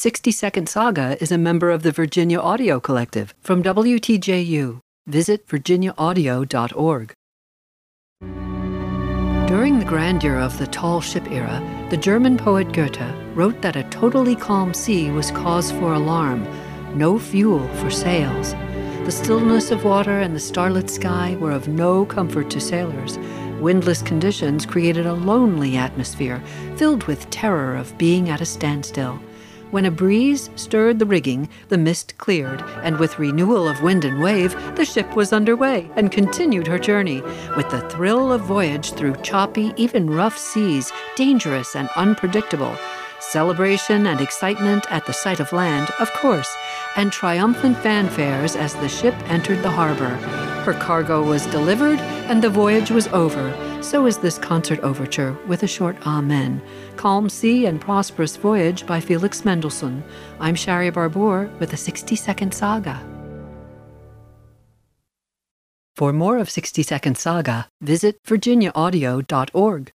60 Second Saga is a member of the Virginia Audio Collective from WTJU. Visit virginiaaudio.org. During the grandeur of the tall ship era, the German poet Goethe wrote that a totally calm sea was cause for alarm, no fuel for sails. The stillness of water and the starlit sky were of no comfort to sailors. Windless conditions created a lonely atmosphere, filled with terror of being at a standstill. When a breeze stirred the rigging, the mist cleared, and with renewal of wind and wave, the ship was underway and continued her journey, with the thrill of voyage through choppy, even rough seas, dangerous and unpredictable. Celebration and excitement at the sight of land, of course, and triumphant fanfares as the ship entered the harbor. Her cargo was delivered and the voyage was over. So is this concert overture with a short Amen. Calm Sea and Prosperous Voyage by Felix Mendelssohn. I'm Shari Barbour with a 60 Second Saga. For more of 60 Second Saga, visit virginiaaudio.org.